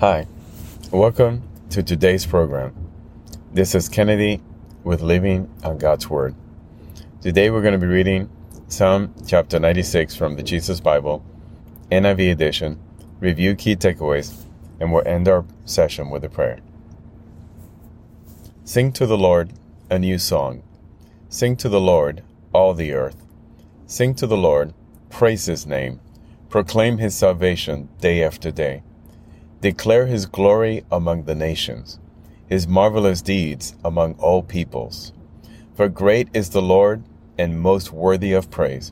Hi, welcome to today's program. This is Kennedy with Living on God's Word. Today we're going to be reading Psalm chapter 96 from the Jesus Bible, NIV edition, review key takeaways, and we'll end our session with a prayer. Sing to the Lord a new song. Sing to the Lord, all the earth. Sing to the Lord, praise his name. Proclaim his salvation day after day Declare his glory among the nations, his marvelous deeds among all peoples. For great is the Lord and most worthy of praise.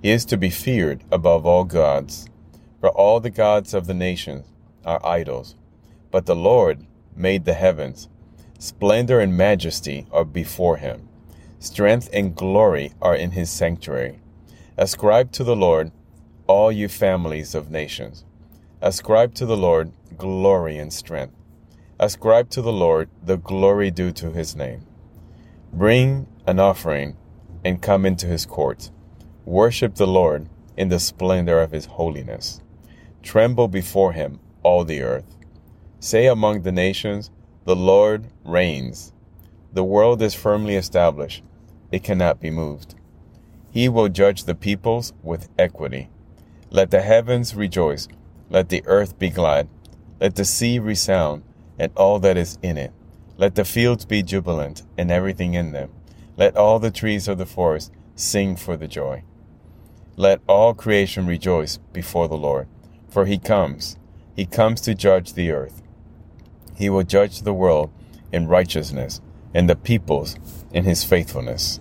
He is to be feared above all gods. For all the gods of the nations are idols. But the Lord made the heavens. Splendor and majesty are before him. Strength and glory are in his sanctuary. Ascribe to the Lord, all you families of nations. Ascribe to the Lord glory and strength. Ascribe to the Lord the glory due to his name. Bring an offering and come into his courts. Worship the Lord in the splendor of his holiness. Tremble before him, all the earth. Say among the nations, The Lord reigns. The world is firmly established, it cannot be moved. He will judge the peoples with equity. Let the heavens rejoice let the earth be glad. Let the sea resound, and all that is in it. Let the fields be jubilant, and everything in them. Let all the trees of the forest sing for the joy. Let all creation rejoice before the Lord, for he comes. He comes to judge the earth. He will judge the world in righteousness, and the peoples in his faithfulness.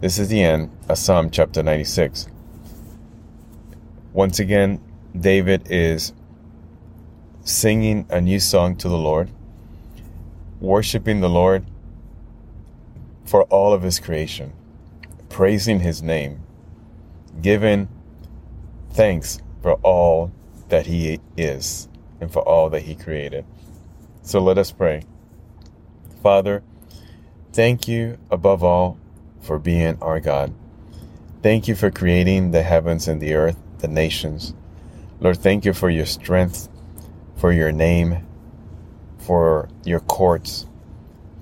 This is the end of Psalm chapter 96. Once again, David is singing a new song to the Lord, worshiping the Lord for all of his creation, praising his name, giving thanks for all that he is and for all that he created. So let us pray. Father, thank you above all for being our God. Thank you for creating the heavens and the earth, the nations Lord, thank you for your strength, for your name, for your courts.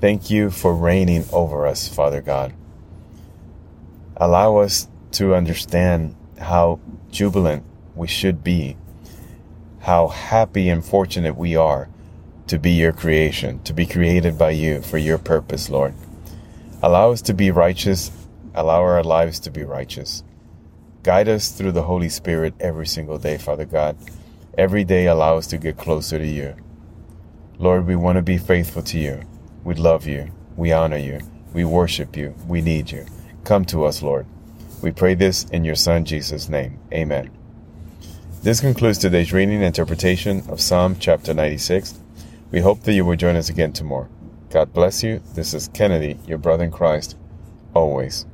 Thank you for reigning over us, Father God. Allow us to understand how jubilant we should be, how happy and fortunate we are to be your creation, to be created by you for your purpose, Lord. Allow us to be righteous. Allow our lives to be righteous. Guide us through the Holy Spirit every single day, Father God. Every day allow us to get closer to you. Lord, we want to be faithful to you. We love you. We honor you. We worship you. We need you. Come to us, Lord. We pray this in your Son, Jesus' name. Amen. This concludes today's reading and interpretation of Psalm chapter 96. We hope that you will join us again tomorrow. God bless you. This is Kennedy, your brother in Christ, always.